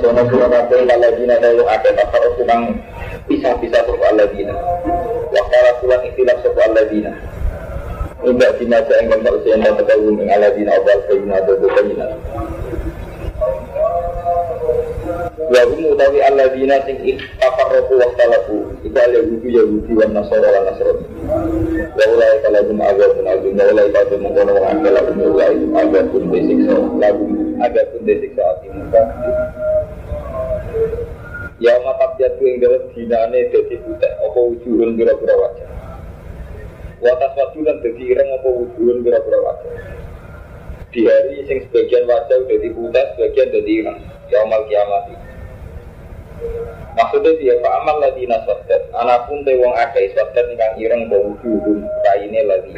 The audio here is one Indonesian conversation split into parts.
sono sira kabeh lalajina dalu ate takar tukang pisah-pisah sapa alladzina. Wa qala kulan ikhtilaf sapa alladzina. Enggak dimaja yang gambar usia yang tahu dengan alladzina awal kayina dodo kayina. Wa hum utawi alladzina sing ikhtafarraqu wa ikhtalafu. Iku al-yahudi yahudi wa nasara wa nasrani. Wa ulai kalahum azabun azim wa ulai kalahum mengkono wa kalahum ulai azabun desiksa. Lagu azabun desiksa ati muka. Ya mata jatuh yang dalam dinane dadi butek apa wujuhun kira-kira wajah. Watas wajulan dadi ireng apa wujuhun kira-kira wajah. Di hari sing sebagian wajah dadi putih, sebagian dadi ireng. Yaumal kiamat Maksudnya dia Pak Amal lagi nasodat Anak pun teh wong akeh sodat ingkang ireng bau wujuhun kaine lagi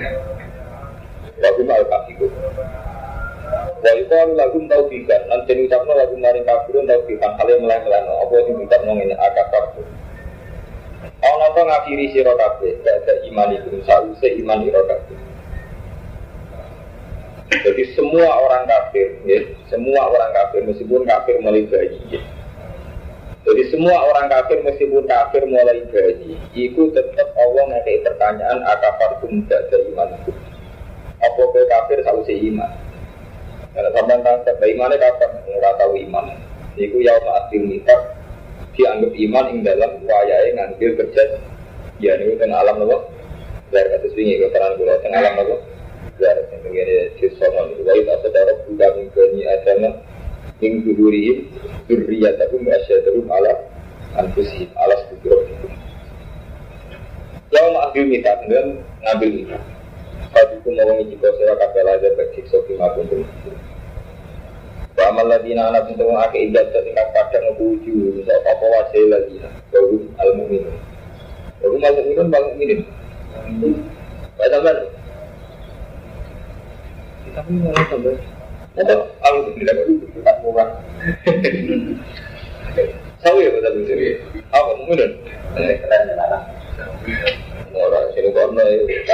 Lagu mal kafiku Wa yuqalu lagum taufikan Lan den ucapno lagu maring kafirun taufikan Hale meleng-meleng Apa sing ucapno ngene akafar Ana apa ngafiri sira kabeh Gak iman itu Sause iman ira kabeh Jadi semua orang kafir, ya, semua orang kafir meskipun kafir mulai bayi. Ya. Jadi semua orang kafir meskipun kafir mulai bayi, itu tetap Allah ngasih pertanyaan akafar tum ada iman itu. Apa kafir selalu iman? Karena sampai tangkap, imannya kafir nggak tahu iman. Iku yaum akhir mitak dianggap iman yang dalam wayai ngambil kerja. Ya ini kan alam nopo. Dari kata swingi keterangan gue tengah alam nopo dari tenggene sisono wa ita sadara buka min bani adama min zuhurihim dzurriyyatahum asyadahum ala anfusihim ala sudurihim Yang ahli minta dan ngambil minta Itu mau ngisi kau sirah kabel aja bagi sofi maupun tuh Wa amal ladina anak untuk mengake ibadah tingkat kadang ngebuju Misal apa wasai lagi. Baru al-mu'minun. Baru al-mu'minun bang mu'minin Baik teman tapi malah tambah. Ada kalau tidak tidak murah. Tahu ya betul betul ya apa mungkin orang sini kono itu tadi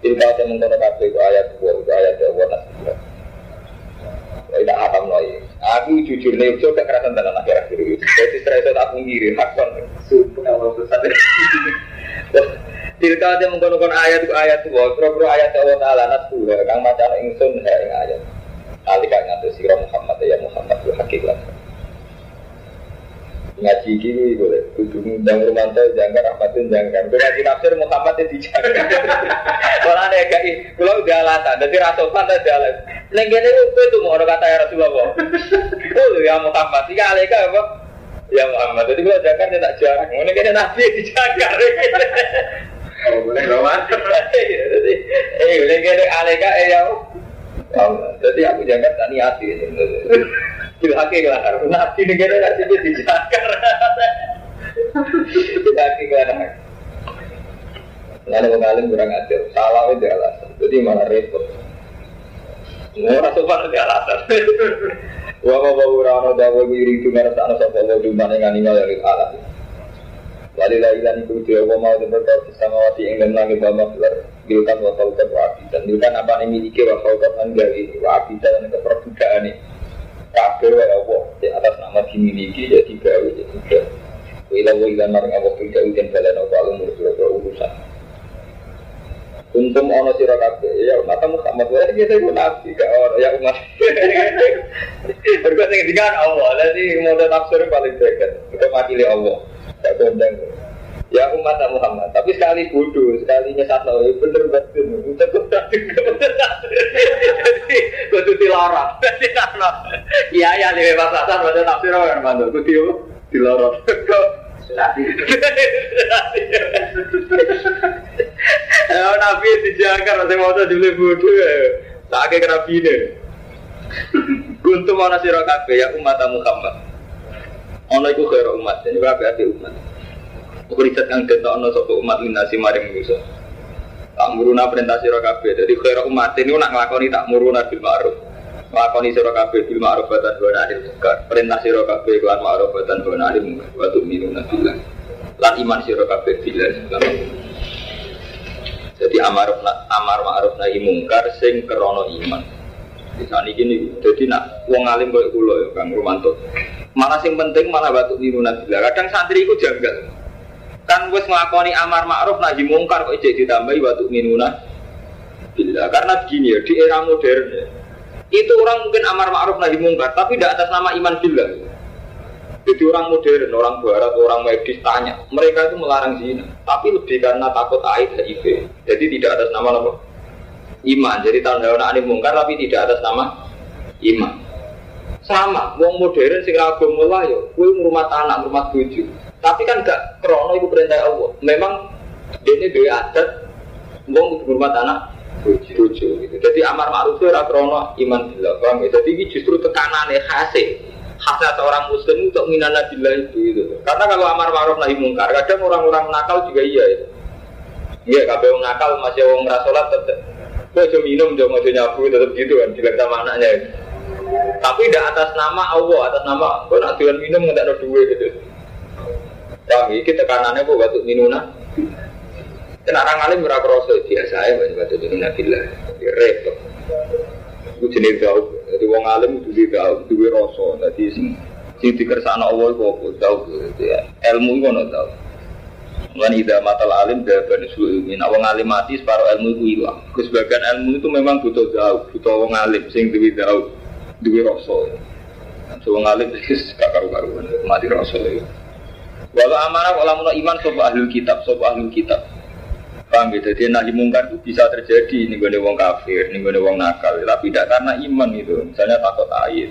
Ilmu yang mengkono kabeh itu ayat dua itu ayat Allah nasibah. Tidak atam lagi. Aku jujur nih, so kekerasan dalam akhir akhir itu. Jadi setelah itu aku ngiri, hakon. Tilka yang mengkono ayat itu ayat dua. Pro-pro ayat Allah Taala nasibah. Kang macam ingsun ya ayat. Alika ngatur sirah Muhammad ya Muhammad itu hakikat ngaji gini boleh. Kudu ngundang romanto jangan rahmatin jangan gue ngaji tafsir Muhammad itu jangan kalau ada kayak kalau udah alasan jadi rasokan ada alasan nengen itu itu mau kata ya Rasulullah oh ya Muhammad. Tiga alika apa ya Muhammad. Jadi kalau jangan dia tak jarang. Ini kayaknya nabi dijagar Oh, boleh romantis. Jadi, eh, boleh kayaknya alika eh ya. Jadi aku jangan tak niati. Ilhaki kelar. Nabi negara nggak sih dijakar. Ilhaki kelar. Ada mengalim kurang ajar. Salah itu alasan. Jadi malah repot. Orang sopan itu alasan. Wa ma wa ora dawa wiri tu ngarep ana sapa wa di mana ngani yang ala. Wali la ilan iku dia wa mau den berkata sama wati ing lan langit wa. Bilkan wa kaukan wa abidan. Bilkan apa yang miliki wa kaukan an gawi wa abidan dan keperbudakan ini. Kabeh wa Allah di atas nama dimiliki jadi gawe jadi gawe. Wila wa ilan maring Allah tidak ujian kalian apa alum urusan. Untung ono sira kabeh ya umat Muhammad wae kita iku nabi gak ono ya umat. Mergo sing dikan Allah, dadi model tafsir paling dekat. Kita makili Allah. Gak kondang. Ya umat Muhammad, tapi sekali bodoh, sekali nyesat ya bener betul. Kita kudu Jadi kudu dilarang. Jadi Iya ya lebih pasasan model tafsir orang mantu. Kudu dilarang. Ya nabi dijaga nanti mau tuh dibeli bodoh ya. Tak kayak nabi ini. Kuntum mana sirah kabeh ya umat Muhammad. Ono iku khair umat, jadi kabeh ati umat. Riset kang detokno sapa umat linasi maring manusa. Tak muruna perintah sira kabeh. Dadi khairul umat ini nak nglakoni tak muruna bil ma'ruf. Nglakoni sira kabeh bil ma'ruf tanha 'anil munkar. Perintah sira kabeh kelan ma'ruf wa tanha 'anil munkar. Wa tu'minuna billah. Lan iman sira kabeh billah. Jadi amar amar ma'ruf nahi mungkar sing krana iman. Misalnya gini, jadi nak wong alim kayak kulo ya Kang Romanto. Malah sing penting malah batu niru nabilah. Kadang santri itu janggal. Kan wis nglakoni amar ma'ruf nahi mungkar kok jadi ditambahi batu minuna bila. Karena begini ya, di era modern ya, itu orang mungkin amar ma'ruf nahi mungkar, tapi tidak atas nama iman bila. Jadi orang modern, orang barat, orang medis tanya, mereka itu melarang zina, tapi lebih karena takut aib HIV. Jadi tidak atas nama apa? iman. Jadi tanda anak mungkar tapi tidak atas nama iman. Sama, wong modern sing agama yo, kuwi rumah tanah, rumah bojo. Tapi kan gak krono itu perintah Allah. Memang ini dua adat wong kudu rumah tanah bojo gitu. Jadi amar ma'ruf itu ora krono iman billah. Paham ya? Jadi ini justru tekanannya hasil khasnya seorang muslim untuk minana billah itu gitu. Karena kalau amar ma'ruf nahi mungkar, kadang orang-orang nakal juga iya itu. Iya, kalau nakal masih orang rasolat tetap Kau cuma minum, cuma mau nyabu, tetap gitu kan, bilang sama anaknya. Tapi tidak atas nama Allah, atas nama, kau nak minum nggak ada duit gitu. Kami kita kanannya kok batu minuna. Kena orang alim rasa biasa ya banyak batu minuna bila repot. Itu jenis jauh, jadi wong alim itu dia jauh, itu rasa, jadi sing sing dikersana Allah kok jauh, ilmu itu nggak tahu. Lan ida matal alim daban isu ilmi. Nah wong alim mati separuh ilmu itu hilang. Kesebagian ilmu itu memang butuh jauh, butuh wong alim sing duwe jauh, duwe rasa. So wong alim wis gak karu-karuan mati rasa ya. Walau amanah kalau mau iman sopa ahli kitab, sopa ahli kitab. Paham gitu, jadi nahi mungkar itu bisa terjadi nih gue wong kafir, nih gue wong nakal, tapi tidak karena iman itu. Misalnya takut air,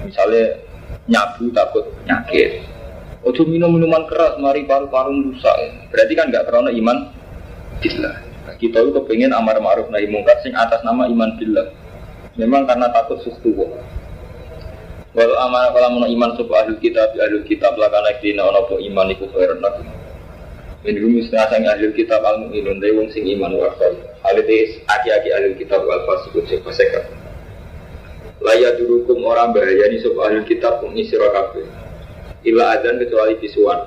misalnya nyabu takut nyakit, Ojo minum minuman keras, mari paru-paru rusak. Berarti kan nggak karena iman billah. Nah, kita itu kepengen amar ma'ruf nahi mungkar sing atas nama iman billah. Memang karena takut sustu Walau amanah kalau mau iman sebuah ahli kitab, ahli kitab lah karena kina ono po iman iku khairun. Ini dulu setengah sang ahli kitab al mu'minun, dari wong sing iman warfal. Ahli aki-aki ahli kitab wal fasikut sing pasekat. Laya durukum orang bahaya ini sebuah ahli kitab mengisiro kabeh ila adzan kecuali bisuan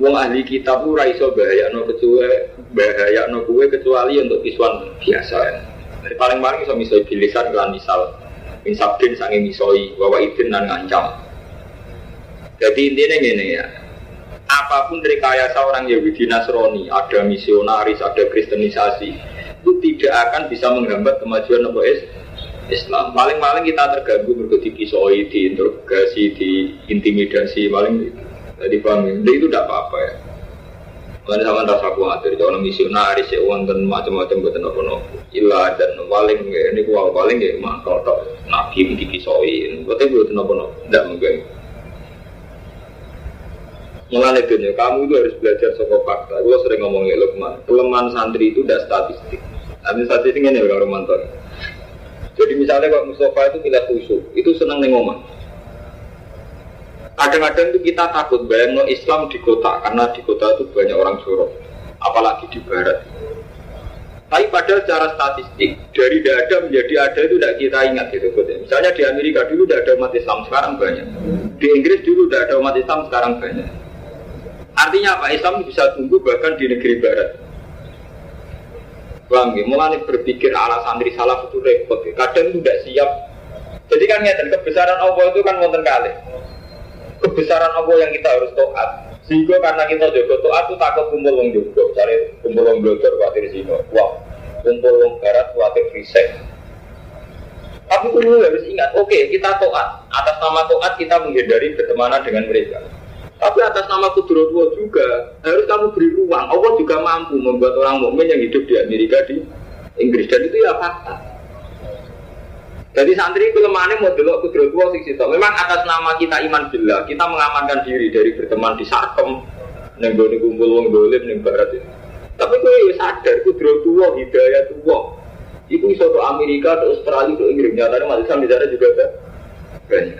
wong ahli kitab ora bahaya no kecuali bahaya no kue kecuali untuk bisuan biasa ya. Dari paling paling iso misoi bilisan kelan misal insabdin sange misoi wawa idin dan ngancam jadi intinya gini ya apa pun rekayasa orang Yahudi Nasrani ada misionaris ada kristenisasi itu tidak akan bisa menghambat kemajuan Nabi Islam. Paling-paling kita terganggu berarti kisoi, diinterogasi, diintimidasi, paling jadi paham ya? itu tidak apa-apa ya. Mana sama rasa khawatir, jangan misionaris ya, uang dan macam-macam buat nopo-nopo. Ilah dan paling ya, ini gua paling ya, kalau tak nabi di kisoi, berarti buat nopo-nopo, tidak mungkin. Mulai dunia, kamu itu harus belajar soal fakta. Gue sering ngomongin Lukman, kelemahan santri itu tidak statistik. Tapi statistik ini kalau romantor. Jadi misalnya kalau Mustafa itu milih khusyuk, itu senang nengomah. Kadang-kadang itu kita takut bayang no Islam di kota, karena di kota itu banyak orang jorok, apalagi di barat. Tapi pada secara statistik, dari tidak ada menjadi ada itu tidak kita ingat gitu. Misalnya di Amerika dulu tidak ada umat Islam, sekarang banyak. Di Inggris dulu tidak ada umat Islam, sekarang banyak. Artinya apa? Islam bisa tumbuh bahkan di negeri barat. Paham ya? Mulai berpikir ala santri salaf itu repot. Kadang itu tidak siap. Jadi kan ngeten kebesaran Allah itu kan wonten kali. Kebesaran Allah yang kita harus taat. Sehingga karena kita juga taat itu takut kumpul wong juga. Cari kumpul wong blogger khawatir sini. Wah, kumpul wong barat khawatir reset. Tapi perlu harus ingat, oke okay, kita taat. Atas nama taat kita menghindari bertemanan dengan mereka. Tapi atas nama kudrowo juga harus kamu beri ruang. Allah juga mampu membuat orang mukmin yang hidup di Amerika di Inggris dan itu ya fakta. Jadi santri kelemahannya mau delok kudrowo sing situ. Memang atas nama kita iman bila kita mengamankan diri dari berteman di Sarkem, nenggone kumpul wong dolim ning barat itu. Tapi gue ya sadar kudrowo hidayah tua. Iku iso ke Amerika, ke Australia, ke Inggris. Nyatanya masih sama di sana juga ada banyak.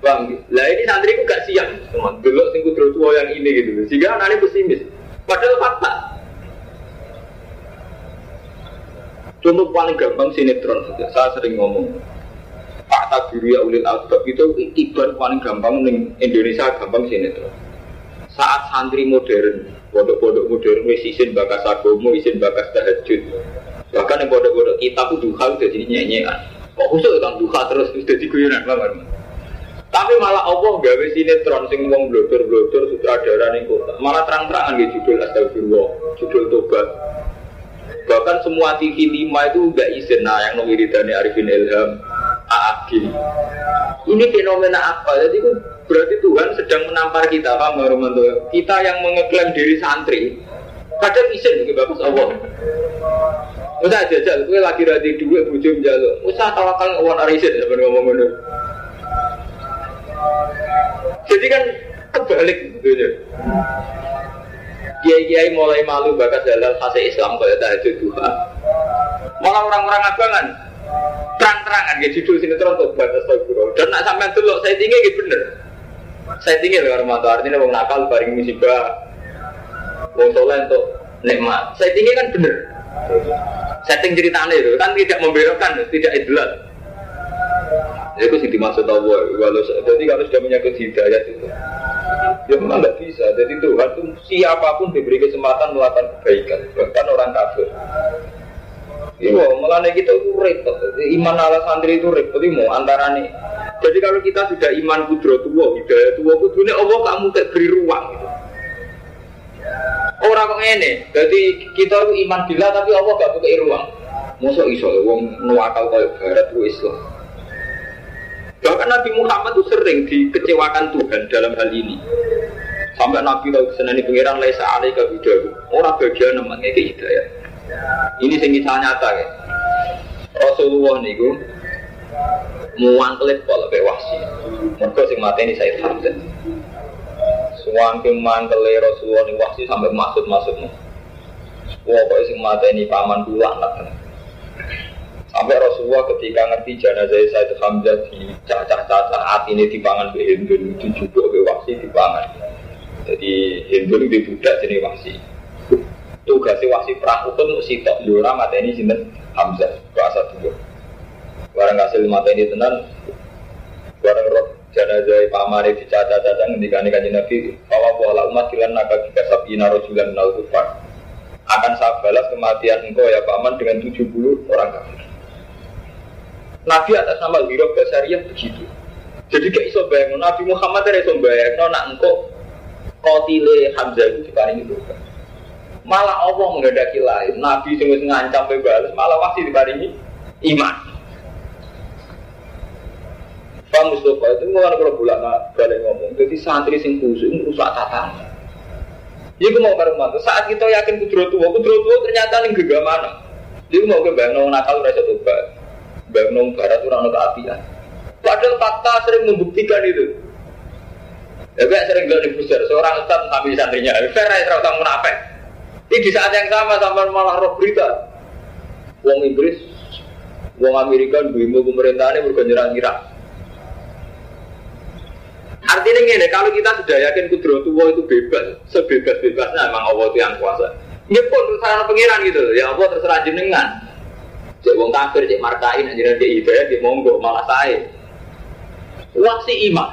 Bang, lah ini santri itu gak siap, teman. Dulu sing kudro tua yang ini gitu. Sehingga anaknya pesimis. Padahal fakta. Contoh paling gampang sinetron saja. Saya sering ngomong. Pak Tabiru ya ulil albab itu ibarat paling gampang di Indonesia gampang sinetron. Saat santri modern, pondok-pondok modern wis isin bakas agomo, isin bakas tahajud. Bahkan yang pondok-pondok kita pun duha udah jadi nyanyian. Kok khusus kan duha terus sudah diguyonan banget. Tapi malah Allah gawe sinetron sing wong blodor-blodor sutradara ning kota. Malah terang-terangan gitu judul astagfirullah, judul tobat. Bahkan semua TV 5 itu enggak izin nah yang dari Arifin Ilham, Aagil. Ini fenomena apa? Jadi itu berarti Tuhan sedang menampar kita, Pak Romanto. Kita yang mengeklaim diri santri, kadang izin ke Bapak Allah. Usah jajal, gue lagi rati dua bujum jaluk. Usah tawakal ngomong arisin, sebenarnya ngomong ngomong jadi kan kebalik gitu ya. Kiai-kiai mulai malu bakas dalam fase Islam kalau tahajud duha. Malah orang-orang abangan terang-terangan ya judul sinetron tobat astagfirullah. Dan nak sampai dulu saya tinggi gitu bener. Saya tinggi loh karena artinya mau nakal bareng musibah. Wong soleh untuk nikmat. Saya tinggi kan bener. Setting ceritanya itu kan tidak membelokkan, tidak ideal. Ya itu sih dimaksud Allah. Walau jadi kalau sudah menyangkut hidayat itu, ya memang tidak bisa. Jadi Tuhan itu siapa pun diberi kesempatan melakukan kebaikan, bahkan orang kafir. Iya, malah kita itu repot. Iman ala santri itu repot. Mau antara nih. Jadi kalau kita sudah iman kudro tua, hidayat tua, kudunya Allah kamu kayak beri ruang. Gitu. Orang kok ini, jadi kita itu iman bila tapi Allah gak buka ruang. Masa iso, wong nuakal kayak barat itu Islam. Bahkan Nabi Muhammad itu sering dikecewakan Tuhan dalam hal ini. Sampai Nabi lalu senani pengiran laisa alaika bidahu. Orang bagian namanya ke hidayah. Ini sing kisah nyata ya. Rasulullah niku muangkelit pola bewasi. Mereka sing mati ini Said Hamzah. Suwangke mangkele Rasulullah ini wasi sampai masuk-masuk. Wah, pokoknya sing mati ini paman dulu anak. Sampai Rasulullah ketika ngerti jenazah Said Hamzah di cacah-cacah hati ini dipangan ke Hindun, dijubuk ke wasi dipangan. Jadi Hindun di budak jenis wasi. Tugasnya wasi perahu pun sitok dua mata ini sinten Hamzah bahasa dulu. Barang hasil mata ini tenan, barang roh jenazah pamane dicacah-cacah ngendika nih kanjeng Nabi, bahwa pola umat kilan naga jika sabina rojulan nal. Akan saya balas kematian engkau ya paman dengan 70 orang kafir. Nabi atas nama Wirok Basariyah begitu. Jadi gak iso bayang, Nabi Muhammad tidak iso bayang, no, nak engkau kotile Hamzah itu diparingi dosa. Malah Allah menghendaki lain, Nabi sing wis ngancam bebas, malah masih diparingi iman. Pak Mustafa itu mulai kalau bulan balik ngomong, jadi santri sing khusus rusak tatanan. Iku mau karo saat kita yakin kudro tua, kudro tua ternyata ning gegamana. Dia mau ke bayang nakal rasa tobat. Bangun barat itu rano keapian. Padahal fakta sering membuktikan itu. Ya kayak sering bilang di seorang ustaz sambil santrinya, fair ya serata munafik. Ini di saat yang sama sampai malah roh berita. Wong Inggris, Wong Amerika, ilmu pemerintahannya berganjaran Irak. Artinya gini, kalau kita sudah yakin kudro tua itu bebas, sebebas-bebasnya emang Allah itu yang kuasa. Ya pun terserah pengiran gitu, ya Allah terserah jenengan. Cek wong kafir, cek markain, aja dia hidayah, dia monggo, malah saya. Wasi iman.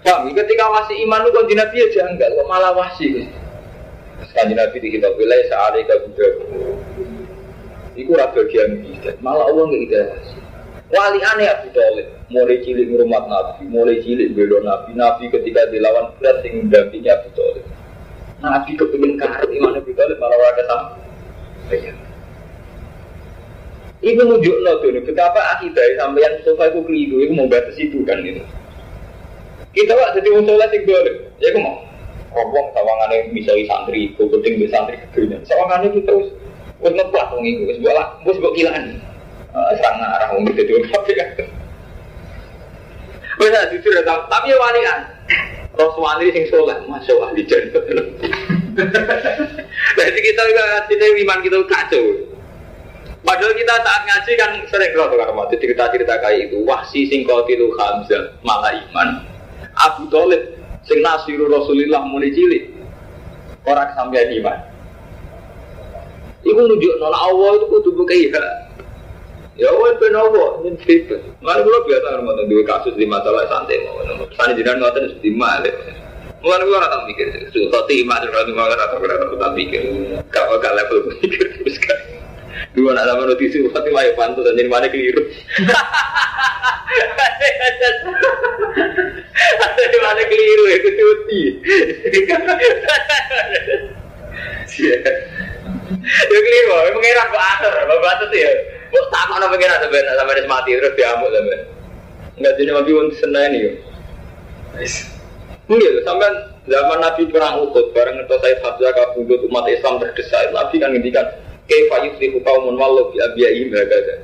Kami ketika wasi iman itu kanji Nabi aja enggak, kok malah wasi. Kanji Nabi di kitab wilayah sehari buddha. Iku raga bagian kita, malah Allah nggak ide wasi. Wali aneh Abu Talib, mulai cilik ngurmat Nabi, mulai cilik belo Nabi, Nabi ketika dilawan berat sing mendampingi Abu Talib. Nabi kepingin karep iman Abu Talib malah warga sama. Iya. Ibu nunjuk no tuh, betapa akidah sampai yang sofa itu keliru, itu mau batas itu kan gitu. Kita wak jadi wong soleh sing boleh, ya aku mau. Ngomong sawangannya misalnya santri, gue penting di santri kedua. Sawangannya kita terus, gue ngeplak wong itu, gue sebuah gue sebuah kilaan. Serang arah wong itu juga tapi kan. Bisa jujur ya, tapi ya walian. Rasul sing soleh, masuk wali jadi. Jadi kita juga tidak iman kita kacau. Padahal kita saat ngaji kan sering kalau tukar mati cerita-cerita kayak itu. Wahsi sing kotilu Hamzah malah iman. Abu Talib sing nasiru Rasulillah mulai cilik. Orang sampai iman. Iku nunjuk nona Allah itu kudu ya. Ya Allah ben Allah ini fit. Mana kalau biasa kan dua kasus di masalah santai mau. Sana jiran ngoten di malik. Mulai gue orang mikir, suatu timah terus orang tua orang orang mikir, kalau gak level mikir terus kan. Dua anak sama roti suhu hati wae pantu dan jadi mana keliru. Ada mana keliru ya kecuti. Ya keliru, pengiran kok atur, bapak itu ya. Kok sama nama pengiran sampai dia mati terus diamuk sampai. Enggak jadi mati pun senang ini. Enggak, sampai zaman Nabi perang Uhud bareng itu saya Hamzah kabudut umat Islam terdesak. Nabi kan ngendikan Kaifa yuflihu qaumun wallahu bi abiyaihim hakada.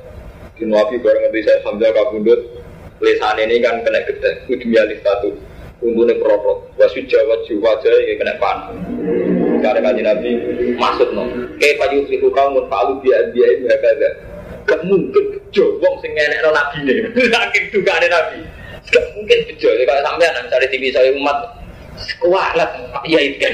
Di Nabi bareng ngerti saya Hamzah kabundut lesan ini kan kena gede, kudu mialih satu. Untune protok, wasu jawa jiwa aja ya kena pan. Karena kaji Nabi maksud no. Kaifa yuflihu qaumun falu bi abiyaihim hakada. Gak mungkin bejo wong sing ngenekno nabi ne. Saking dugane nabi. Gak mungkin bejo kalau sampean misalnya TV saya umat kualat ya itu kan.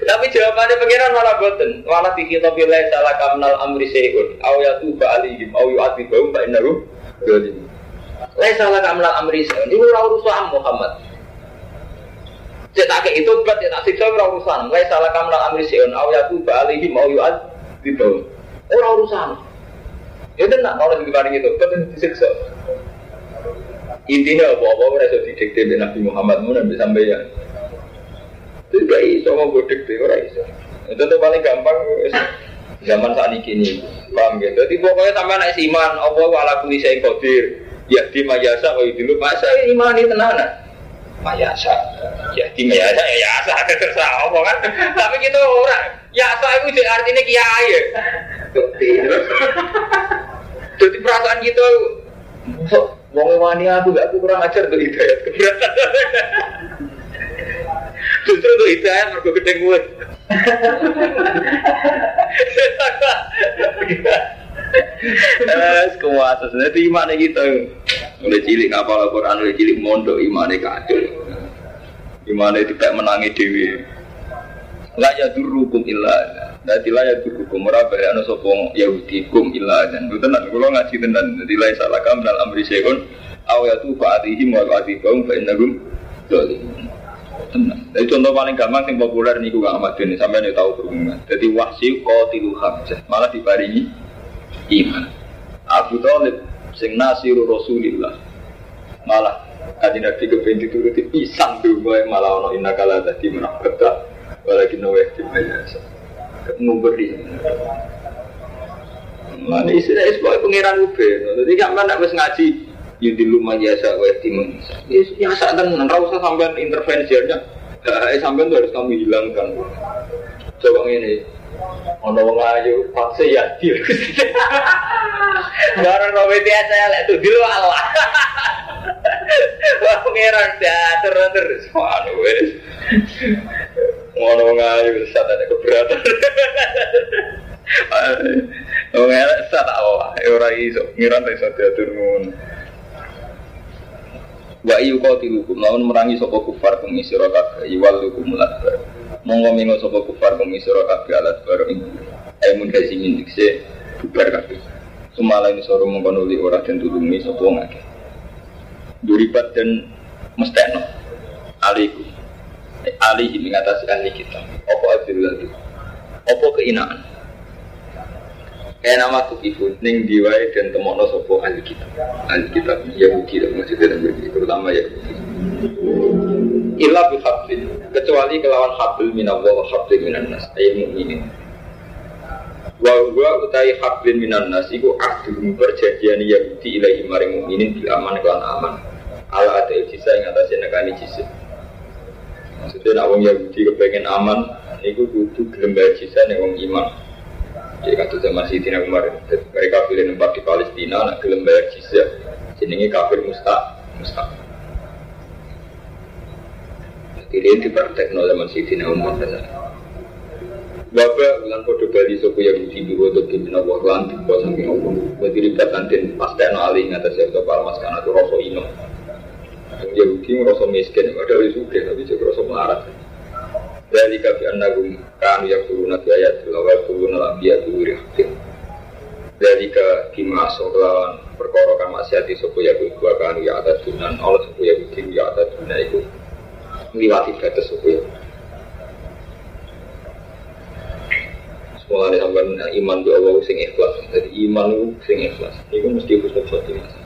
Tapi jawabannya pengiran malah boten. Malah dikit tapi lain salah kamnal amri sehun. Aw ya tuh alihim. Aw yu ati bau mbak inaru. Lain salah kamnal amri sehun. Ini ora urusan Muhammad. Cek tak itu cek tak siksa ora urusan. Lain salah kamnal amri sehun. Aw ya tuh alihim. Aw yu ati bau. Ora urusan. Ya tenang kalau dibaring itu. Betul disiksa. Intinya apa-apa mereka didikte Nabi Muhammad mun sampai sampai itu gak iso mau deh, orang iso. Itu tuh paling gampang zaman saat ini paham gitu. Jadi pokoknya sama naik iman, Allah wala kuli saya kodir. Ya di mayasa kau dulu masa iman ini tenanan. Mayasa, ya di mayasa ya yasa terserah Allah kan. Tapi kita orang, yasa itu artinya kiai ya. Jadi perasaan kita, Wong wani aku gak aku kurang ajar tuh hidayat keberatan. Justru tuh hidayah mergo gede gue. Eh, kuasa. Jadi iman kita mulai cilik ngapal Al-Quran, mulai cilik mondok iman kacau. Iman tidak menangi dewi. Lah ya durukum illa Dadi lah ya ora bare ana sapa Yahudi kum illa dan tenan kula ngaji tenan dadi la salah kam dal amri sekon aw ya tu fa'atihim wa fa'atihum fa innahum dzalimun tenang. Jadi contoh paling gampang yang populer nih gue amat ini sampai nih tahu berhubungan. Jadi wahsi tilu hamzah malah dibaringi iman. Abu Talib sing nasiru Rasulillah malah kaji nabi kepengen dituruti pisang tuh gue malah ono inna kala tadi menakutkan walakin nawe di mayasa nguberi. Mana istilah sebagai pangeran ube. Jadi kan mana harus ngaji Yudi lumah jasa wa timun. Ya saat tenan, ora usah sampean intervensinya. Eh sampean tuh harus kami hilangkan. Coba ini, ono wong ayu paksa ya dia. Barang robe biasa ya lek tuh dulu Allah. Wah pangeran teater terus. Waduh wes. Ono wong ayu saat ada keberatan. Wong elek saat awak ora iso ngiran iso diatur ngono. Wa iyu kau tilukum, lawan merangi sopo kufar kumi siro kabeh, iwal lukum latbar. Monggo mingo sopo kufar kumi siro kabeh alat baru ing Emun kasi mindik se bubar kabeh. Sumala ini soro mongko nuli ora dan tulungi sopo ngake. Duribat dan mestekno. Aliku. Alihi mengatasi ahli kita. Opo adil lalu. Opo keinaan. Kayak nama tukifun, ning diwai dan temono sopo ahli kitab Ahli kitab Yahudi dan maksudnya dan Yahudi, terutama Yahudi Illa bihablin, kecuali kelawan habl minallah wa hablin minan nas, ayat mu'minin Wa huwa utai hablin minan nas, iku ahdum perjanjian Yahudi ilahi maring mu'minin bil aman kelan aman Ala ada jisa yang atasnya nekani jisa Maksudnya nak wong Yahudi kepengen aman, iku kudu gelem bayar jisa nek wong iman jadi kata zaman Sidina Umar, mereka pilih tempat di Palestina, nak gelem bayar jizya. Jenenge kafir mustaq, mustaq. Jadi ini dipraktekno zaman Sidina Umar. Bapak bilang kode bali sopo yang di biwa untuk bikin Allah lan tiba saking Allah. Berarti ribet nanti pas tekno ali ngatas ya untuk palmas karena itu rasa ino. Yang Yahudi rasa miskin, ada suka tapi juga rasa melarat. Dari kafi anagum kanu yang turun nabi ayat tilawal turun alam dia turun Dari ke kima lawan perkara kang maksiati sopo ya dua kanu ya atas dunan Allah sopo ya ya atas dunan itu ngliwati batas sopo ya. Mulane sampean iman be Allah sing ikhlas. Jadi iman sing ikhlas. Iku mesti husnul khotimah.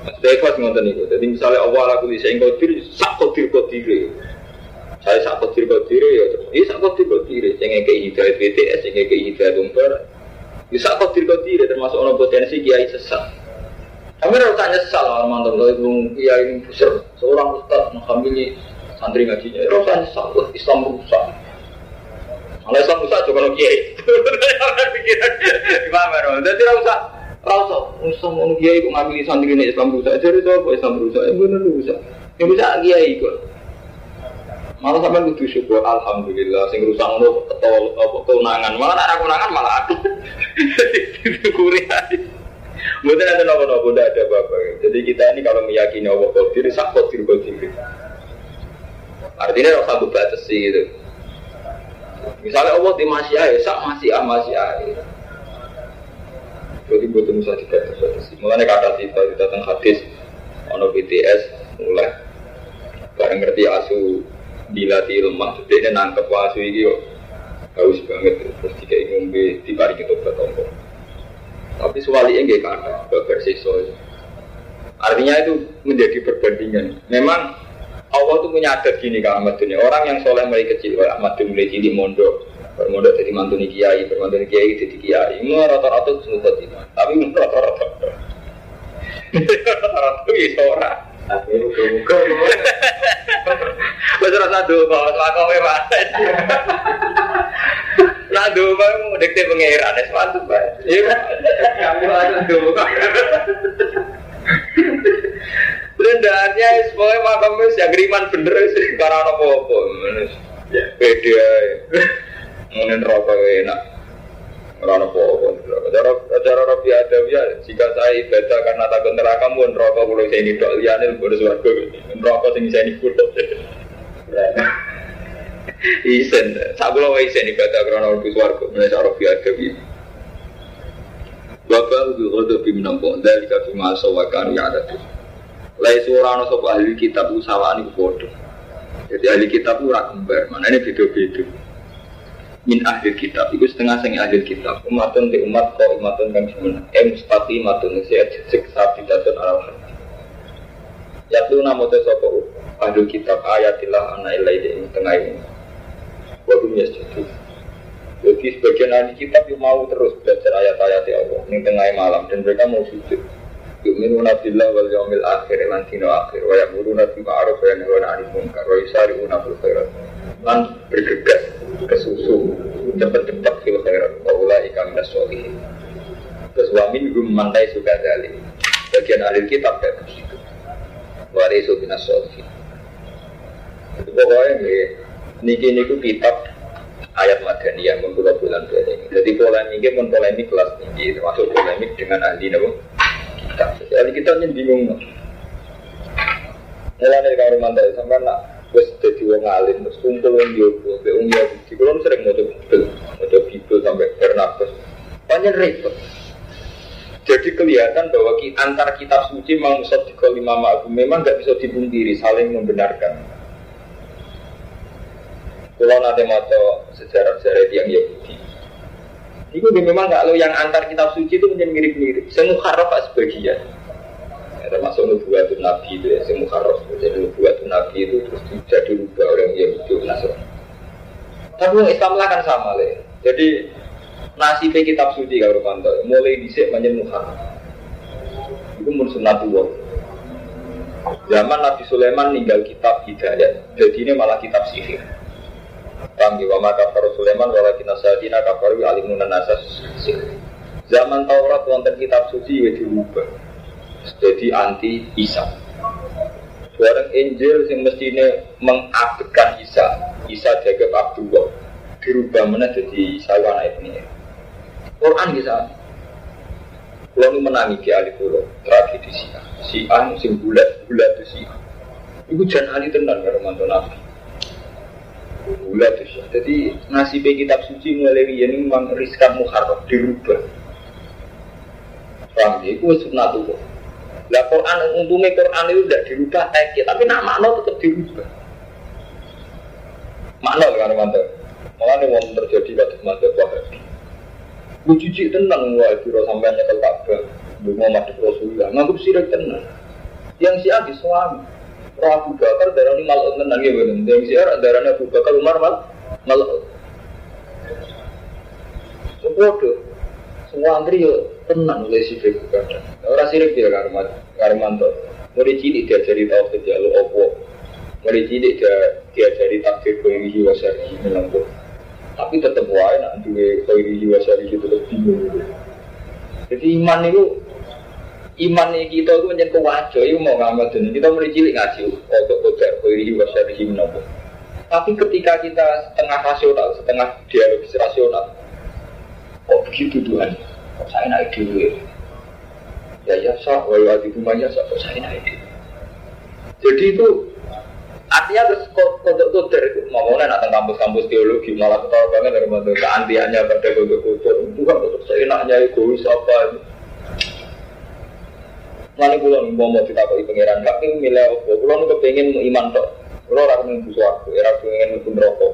Mas ikhlas ngoten niku. Jadi misalnya Allah laku di sing kodir sak kodir kodir. Saya sak kodir kodir ya. Ini sak kodir kodir. Sing ngekei hidayat BTS, sing ngekei hidayat umper. Bisa kodir kodir termasuk orang potensi kiai sesat. Kami harus tanya sesal lah mantan kalau itu kiai besar seorang ustaz menghamili santri ngajinya. Tanya sesal, Islam rusak. Oleh Islam usah juga kalau kiai. Pikiran gimana dong? Jadi rasa rasa usah mau kiai kok ngambil santri ini Islam rusak. Jadi itu apa Islam rusak? Ya benar rusak. Yang bisa kiai kok. Malah sampai kudu syukur alhamdulillah sing rusak ngono ketol apa keunangan. Malah nek keunangan malah aku. Syukuri aja. Mungkin ada nopo-nopo, tidak ada apa-apa. Jadi kita ini kalau meyakini Allah Qadir, sak Qadir Qadir. Artinya rasa sih gitu. Misalnya Allah di masih air, sak masih ah masih air. Jadi butuh bisa sih. Mulanya kata kita kita tentang hadis, ono BTS mulai bareng ngerti asu dilatih lemah, jadi nangkep asu ini kok haus banget terus tiga ngombe di pari kita bertombol. Tapi suwali enggak kata, versi soal. Artinya itu menjadi perbandingan. Memang Allah tuh punya adat gini kalau Ahmad dunia. Orang yang soleh mulai kecil, Ahmad dunia cilik mondok, bermondok jadi mantuni kiai, bermantuni kiai jadi kiai. Ini rata-rata semua khotimah. Tapi rata-rata. Rata-rata itu orang. Muka-muka. Wes rasa do kok lakowe wae. Lah do bae mau dikte pangeran wis mantep bae. Iya. Ya aku do kok. Rendahannya semuanya makamnya si agriman bener sih karena apa-apa. Ya, pede Mungkin rokok enak. Karena apa-apa. Cara cara Rabi ya jika saya ibadah karena takut neraka pun rokok kalau saya ini dok liane bodoh suaraku. Rokok sing saya ini kudo. Isen, saya belum isen ibadah karena Rabi suaraku. Menurut Rabi Adawiya. Bapak itu kalau biminampung dari kafir masa wakan ya ada tuh. Lai suara no ahli kitab usawani bodoh. Jadi ahli kitab kembar, mana ini beda-beda. Min ahli kitab, itu setengah sing ahli kitab. Umatun di umat kau umatun kang semen. Em sepati matun saya cek sapi datun alam hati. Ya tuh namo teh sopo ahli kitab ayatilah anak ilai di tengah ini. Waduh ya jadi. Jadi sebagian ahli kitab yang mau terus belajar ayat-ayat Allah ini tengah malam dan mereka mau sujud. Yu'minuna billah wal yawmil akhir lan akhir wa ya'muruna bil wa yanhauna 'anil munkar wa yusari'una lan bergegas ke susu. Cepat-cepat fil khairat wa ulaika minas sholihin terus wa minhum man suka dalik bagian ahli kitab kayak begitu wa laysu minas sholihin itu pokoknya nih niki niku kitab ayat madaniyah menggula bulan ini. Jadi polemiknya pun polemik kelas tinggi termasuk polemik dengan ahli nabi kita. Jadi kita ini bingung. Mulai dari kamar mantel sampai nak wes jadi wong alim terus kumpul wong jowo, be wong Yahudi. Kalau sering mau bibel, mau bibel sampai Bernabas. Banyak repot. Jadi kelihatan bahwa antar kitab suci mau di lima ma'abu memang nggak bisa dipungkiri saling membenarkan. Kalau nanti mau sejarah-sejarah yang Yahudi, itu memang kalau yang antar kitab suci itu menjadi mirip-mirip. Semua harap sebagian. Termasuk nubuatun nabi itu ya, semua harap. Jadi nubuatun nabi itu terus jadi rubah orang yang itu Nasrani. Tapi yang Islam lah kan sama lah. Jadi nasib kitab suci kalau kantor mulai disik menjadi muharram. Itu menurut sunnatullah. Zaman Nabi Sulaiman ninggal kitab hidayat, jadi ini malah kitab sihir. Paham ya, maka kafar Sulaiman walakin asadina kafar wa alimun nasas Zaman Taurat wonten kitab suci ya dirubah. Jadi anti Isa. Barang Injil yang mestinya mengabdikan Isa, Isa jaga Abdullah. dirubah mana jadi sawana ini. Quran bisa. Kalau menangi di alif pulau tragedi si A, si A musim bulat bulat itu si A. Ibu jangan ahli tenang kalau mantu nabi. Bulat itu sih. Jadi nasib kitab suci mulai ini memang riskan muharram dirubah. Paham ya? Itu tuh. Lah Quran untungnya Quran itu tidak dirubah teks, tapi nak makna tetap dirubah. Makna kan mantu. Malah nih mau terjadi pada mantu wahabi. Cuci tenang wah itu sampai nyetel kabel. Gue mau mati Rasulullah. Nganggep sirik tenang. Yang si Abi suami. Abu Bakar darah ini malah tenang ya benar. Yang si Ara darahnya Abu Bakar Umar mal malah. Bodoh. Semua antri yo tenang oleh sirik kadang. Orang sirik dia karmat karmanto. Mulai cilik diajari tahu kerja lo opo. Mulai cilik dia diajari takdir kondisi wasari menampung tapi tetap wae nak duwe khairi jiwa syari itu bingung. Jadi iman itu iman kita itu menjadi kewajar, itu mau ngamal dan kita mulai cilik ngaji untuk kodar khairi jiwa syari menapa. Tapi ketika kita setengah rasional, setengah dialogis rasional, oh begitu Tuhan, saya naik dulu ya ya sah, walau di rumahnya sah, saya naik dulu. Jadi itu Artinya terus kodok itu. Ngomongnya nak kampus-kampus teologi malah ketawa banget dari mana keantiannya pada kodok kotor itu kan kodok seenaknya egois apa Mana pulau nih mau kita koi pangeran? Tapi milih apa? Pulau nih kepengen iman tok. Pulau orang nih butuh aku, era pengen pun rokok.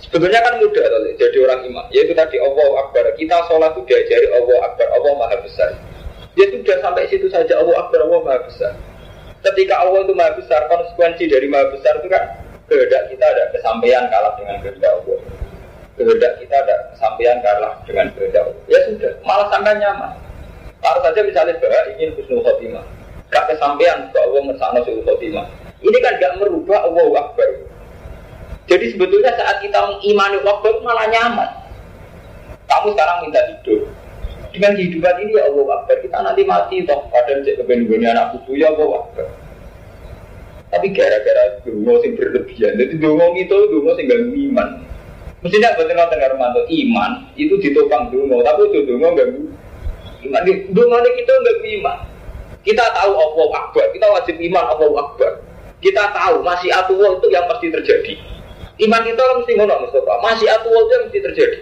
Sebetulnya kan mudah jadi orang iman. Yaitu tadi Allah Akbar. Kita sholat itu diajari Allah Akbar. Allah Maha Besar. Dia sudah sampai situ saja Allah Akbar. Allah Maha Besar. Ketika Allah itu maha besar, konsekuensi dari maha besar itu kan kehendak kita ada kesampaian kalah dengan kehendak Allah. Kehendak kita ada kesampaian kalah dengan kehendak Allah. Ya sudah, malah sampai nyaman. Taruh saja misalnya bahwa ingin husnul khotimah. Gak kesampaian bahwa Allah mersakno husnul khotimah. Ini kan gak merubah Allah Akbar. Jadi sebetulnya saat kita mengimani Akbar malah nyaman. Kamu sekarang minta hidup, dengan kehidupan ini ya Allah Akbar kita nanti mati toh. Padahal cek kebenungan anak cucu ya Allah Akbar. Tapi gara-gara dungo sing berlebihan jadi dungo itu dungo sing gak iman. Mestinya betul nggak dengar mantu iman itu ditopang dungo tapi itu dungo gak iman. Dungo ini kita gak iman. Kita tahu Allah Akbar kita wajib iman Allah Akbar. Kita tahu masih atuwa itu yang pasti terjadi iman kita mesti ngono Mustafa masih itu yang mesti terjadi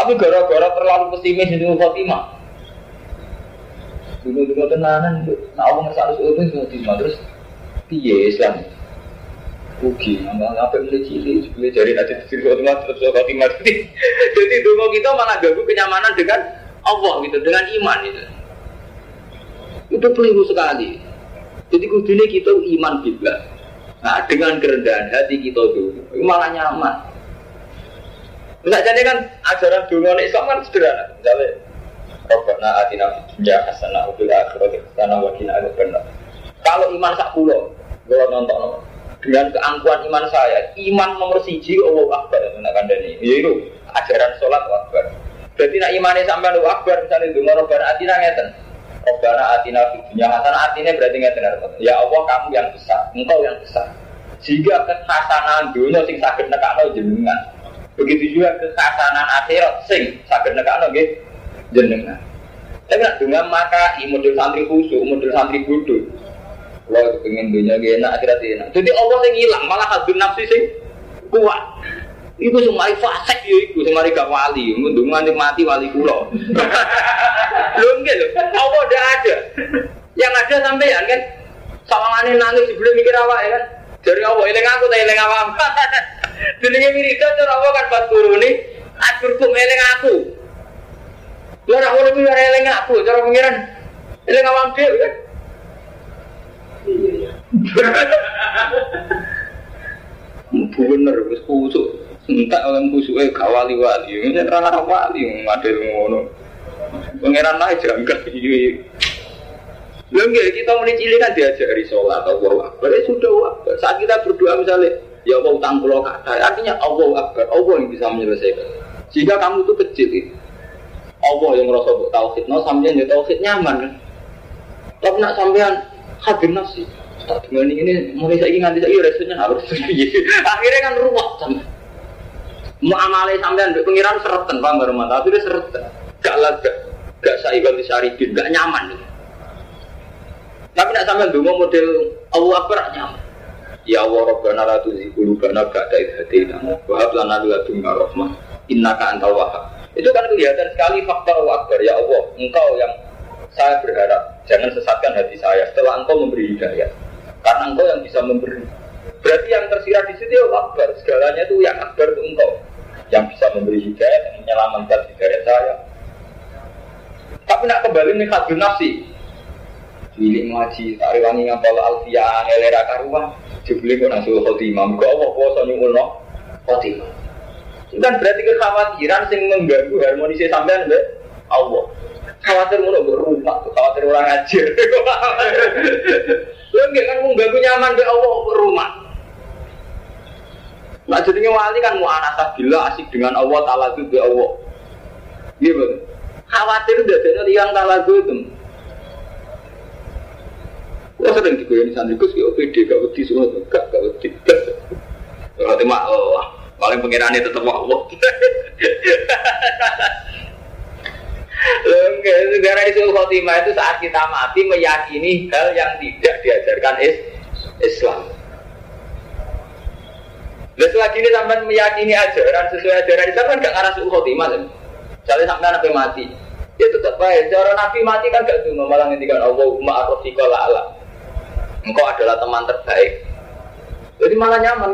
tapi gara-gara terlalu pesimis itu Fatimah. Dulu-dulu tenanan itu, nah Allah ngerasa harus itu Fatimah terus piye Islam. Rugi, nggak apa mulai cilik, boleh jari nanti diri Fatimah terus Fatimah. Jadi dulu kita malah ganggu kenyamanan dengan Allah gitu, dengan iman itu. Itu keliru sekali. Jadi kudunya kita iman juga. Nah, dengan kerendahan hati kita dulu, malah nyaman. Enggak jadi kan ajaran dunia Islam kan sederhana. Misalnya, Robbana atina dunya hasanah wa fil akhirati hasanah wa qina adzabannar. Kalau iman sak kula, kula nonton dengan keangkuhan iman saya, iman nomor siji Allah Akbar nak. Ya itu ajaran sholat Akbar. Berarti nak imannya sampai Allah Akbar misalnya dungo Robbana atina ngeten. Robbana atina fid dunya hasanah artinya berarti ngeten Ya Allah kamu yang besar, engkau yang besar. Jika kehasanan dunia sing sakit nekakno jenengan, Begitu juga kesasanan akhirat sing sakit nekakno nggih jenengan. Tapi nak dengan maka model santri khusyuk, model santri bodoh. Kalau pengen dunia gak enak akhirat enak. Jadi Allah yang hilang malah hadun nafsi sing kuat. Iku semua fasek yo iku sing mari gak wali, mendung mati wali kula. Lho nggih lho, Allah udah ada. Yang ada sampean kan sawangane nangis sebelum mikir awak ya kan. Dari Allah eling aku ta eling awak. Jenenge wiridan cara apa kan pas turune aturkum eling aku. Lha ora ngono kuwi ora eling aku, cara pengiran eling awam dhewe kan. Iya. Bener wis kusuk. Entak orang kusuke gak wali-wali. Ini ora wali model ngono. Pangeran lah janggal iki. Lha kita mulai cilik kan diajari sholat Allah Akbar. Ya sudah Saat kita berdoa misalnya ya Allah utang pulau kata artinya Allah akbar Allah yang bisa menyelesaikan. Jika kamu itu kecil itu Allah yang merasa buat tauhid. No sampean ya tauhid nyaman kan? Tapi nak sampean hadir nasi tak dengan ini mulai saya nganti saya rasanya harus akhirnya kan ruwet sama Mau amale sampean mbek pengiran sereten paham baru mata, tapi sereten. Gak lega, gak saibal disaribin, gak nyaman. Tapi nak sampean dulu model Allah Akbar nyaman. Ya Allah Rabbana la tuzigh qulubana ba'da idh hadaytana wa hab lana min ladunka rahmah innaka antal wahhab. Itu kan kelihatan sekali faktor Allah Akbar ya Allah, engkau yang saya berharap jangan sesatkan hati saya setelah engkau memberi hidayah. Karena engkau yang bisa memberi. Berarti yang tersirat di situ ya Allah Akbar, segalanya itu yang Akbar itu engkau yang bisa memberi hidayah dan menyelamatkan hidayah saya. Tapi nak kembali nih hadun nafsi. Milik ngaji, tari wangi ngapal alfiyah, ngelera karuan. Jubli kok nasul khotimah, kok apa kuasa nyukulno khotimah. Itu kan berarti kekhawatiran yang mengganggu harmonisnya sampean mbak Allah. Khawatir mau berumah, khawatir orang ngajir. Lo enggak kan mengganggu nyaman mbak Allah berumah. Nah jadinya wali kan mau anasa bila asik dengan Allah Ta'ala itu be Allah. Iya betul. Khawatir udah jadi yang Ta'ala itu. Wah sering digoyang santri Gus ki OPD gak wedi semua gak gak wedi. Kalau tema Allah paling pengirannya tetap Allah. Negara itu khotimah itu saat kita mati meyakini hal yang tidak diajarkan is Islam. Dan selagi ini sampai meyakini ajaran sesuai ajaran Islam kan gak arah suhu khotimah kan. Misalnya sampai nabi mati, ya tetap baik. Cara nabi mati kan gak cuma malah ngendikan Allahumma arrofiqa la'ala. Engkau adalah teman terbaik. Jadi malah nyaman.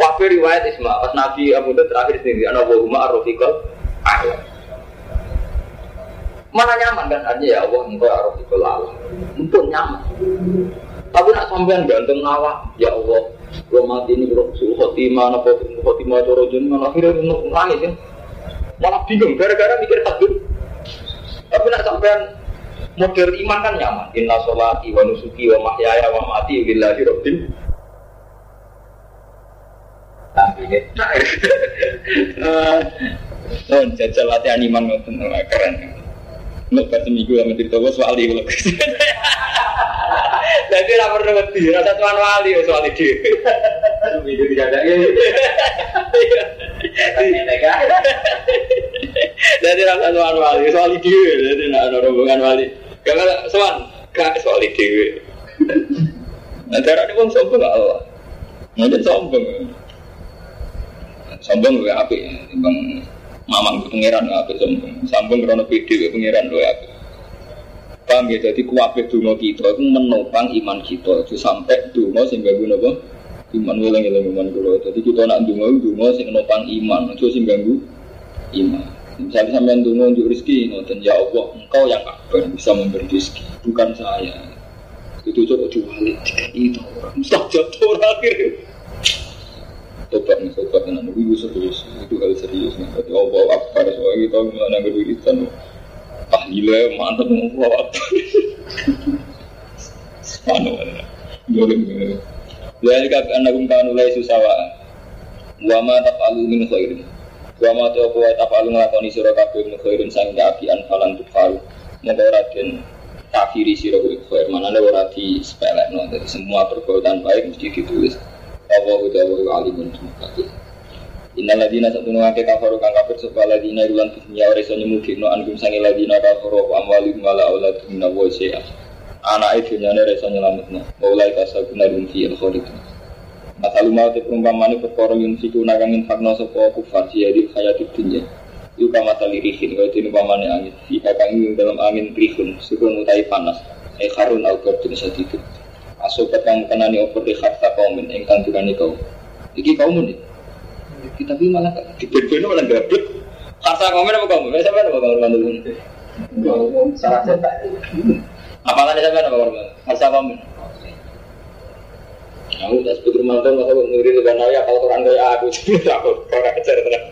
Wafi riwayat Isma, pas Nabi Abu Dhar terakhir sendiri, Allahumma arrofiqa la'ala. Malah nyaman kan artinya ya Allah engkau arrofiqa la'ala. Untuk nyaman. Tapi nak sampean gantung nawa, ya Allah, Gua mati ini bro, suhu khotimah, apa khotimah coro jenengan akhirnya nangis kan. Malah bingung, gara-gara mikir takbir. Tapi nak sampean model iman kan nyaman. Inna sholati wa nusuki wa mahyaya wa mati billahi rabbil tapi ini Oh, jajal latihan iman ngoten keren. Nek pas minggu sama cerita soal di Jadi ora perlu wedi, rasa tuan wali wis wali dhewe. Video dijadake. Jadi rasa tuan wali wis wali dhewe, jadi nek ana rombongan wali. Kalau sowan gak wis wali dhewe. Nah, darah ini wong sombong gak Allah. Mungkin sombong. Sombong gue api, bang mamang pangeran api sombong. Sombong karena pede pangeran gue api. Paham ya, jadi kuwabe dungo kita itu menopang iman kita itu sampai dungo sehingga guna apa? Iman ulang ulang iman kulo. Jadi kita nak dungo dungo sing menopang iman, itu sing ganggu iman. Misalnya sampai dungo untuk rezeki, ngoten ya Allah, engkau yang kabar bisa memberi rezeki, bukan saya. Itu coba diwalik itu orang mustajab orang akhirnya. Tobat nih, tobat dengan itu serius, itu hal serius nih. Jadi Allah akbar soalnya kita mengenai ngewiritan tahlilnya mantap ngomong apa Subhanahu wa ta'ala Boleh Jadi kata anakum kanu lai susawa Wa ma taf'alu min khairin. Wa ma ta'afu wa taf'alu ngelakoni sirah kabir min khairin Sang keapian falan tukfaru Moga raden kafiri sirah kuih khair. Mana ada ora di sepelek no Jadi semua perbuatan baik mesti ditulis. Allah udah alimun. Terima Inna ladina satu nuwake kafaru kang kafir sapa ladina ilan dunya ora iso nyemugino angkum sange ladina kafaru wa amwalihim wala aulad min wa syai'a. Anak itu nyane ora iso nyelametno. Mulai kasabuna dum fi al khalid. Masalu mau te perumpamane perkara yen siku nakang infakno sapa kufar ya di hayati dunya. Iku kama tali rihin kaya dene pamane angin. Fi kang dalam angin rihun sukun utai panas. E karun au kardun sadidun. Asobat kang kenani opo di khatta kaumin ingkang durani kau. Iki kaumun iki tapi malah di malah gablek kata komen apa kamu? Saya sampai apa kamu mantul? Salah cetak. Apalagi sampai apa kamu? Kata komen. Aku tak sebut rumah tuh masa ngiri lebih naya kalau Quran kayak aku jadi aku orang kejar terus.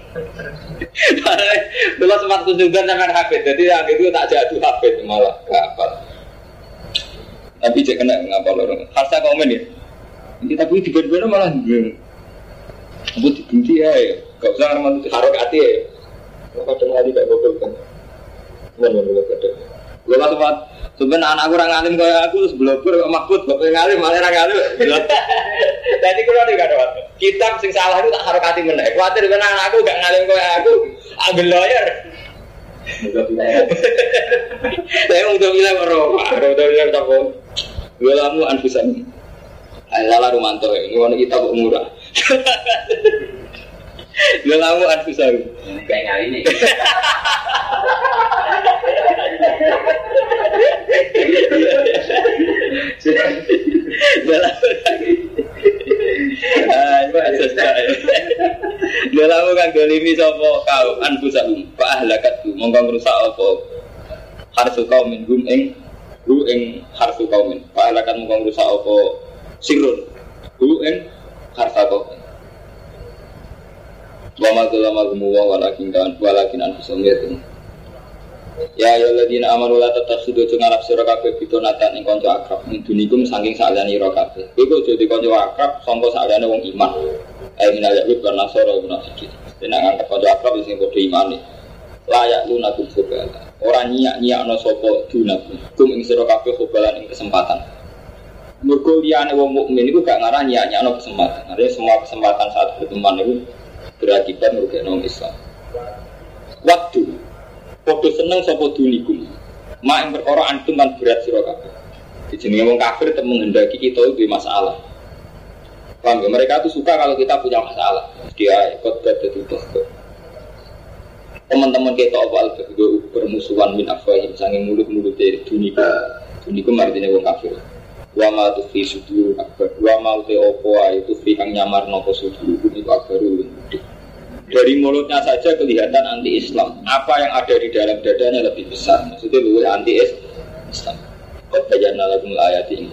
Dulu sempat kunjungan sama hafid, jadi yang itu tak jadu hafid malah kapal. Tapi cek kena ngapa lorong. Harsa komen ya. Kita pun tiba-tiba malah Aku dibenci ya, ya. Gak usah ngarang itu harok hati ya. Kadang lagi gak gokil kan. Mana mana kadang. Gue waktu Sebenarnya anak kurang alim kayak aku terus belobor kok makbut, pengen ngalim, malah orang ngalim. Jadi ada gak ada waktu. Kitab sing salah itu tak harokati menaik. Khawatir karena anakku gak ngalim kau aku, ambil lawyer. Saya untuk bilang merokok, untuk bilang tak. Gue lamu anfusan. Lala Rumanto ini warna kita kok murah. Gue lamu anfusan. Kayak kali ini. Dalam kan golimi sopo kau. Anfusahum fa ahlakatu mongko ngrusak apa? Harsu kaumin hum ing hu ing harsu kaumin. Fa ahlakat mongko ngrusak apa? Sirun. Hu ing harsa kaumin wa ma dzalama wa walakin kan walakin anfusahum yatum Ya ya ladina amanu la tatakhidu cung arab sira kabeh bitonatan ing kanca akrab min dunikum saking saliyane ira kabeh. Kok dadi kanca akrab sangka saliyane wong iman. Ayo minal yahud lan nasara munafikin. Dene nganggep kanca akrab sing padha imane. Layak lunakum khobala. Ora nyiak-nyiakno sapa dunakum. Kum ing sira kabeh khobalan ing kesempatan. Mergo liyane wong mukmin iku gak ngarah nyiak-nyiakno kesempatan. Artinya semua kesempatan saat berteman itu berakibat merugikan orang Islam. Waktu Podo seneng sapa dunikum. Mak yang perkara antum kan berat sira kabeh. Dijenenge wong kafir tetap menghendaki kita itu masalah. Paham ya? Mereka tuh suka kalau kita punya masalah. Dia ikut jadi dokter. Teman-teman kita awal bermusuhan min afwahim sanging mulut-mulut dari dunikum. Dunikum artinya wong kafir. Wa ma tufi sudur akbar. Wa ma te opo itu fi kang nyamar nopo sudur itu akbarul gede dari mulutnya saja kelihatan anti Islam. Apa yang ada di dalam dadanya lebih besar. Maksudnya lebih anti Islam. Kau baca nalakum ayat ini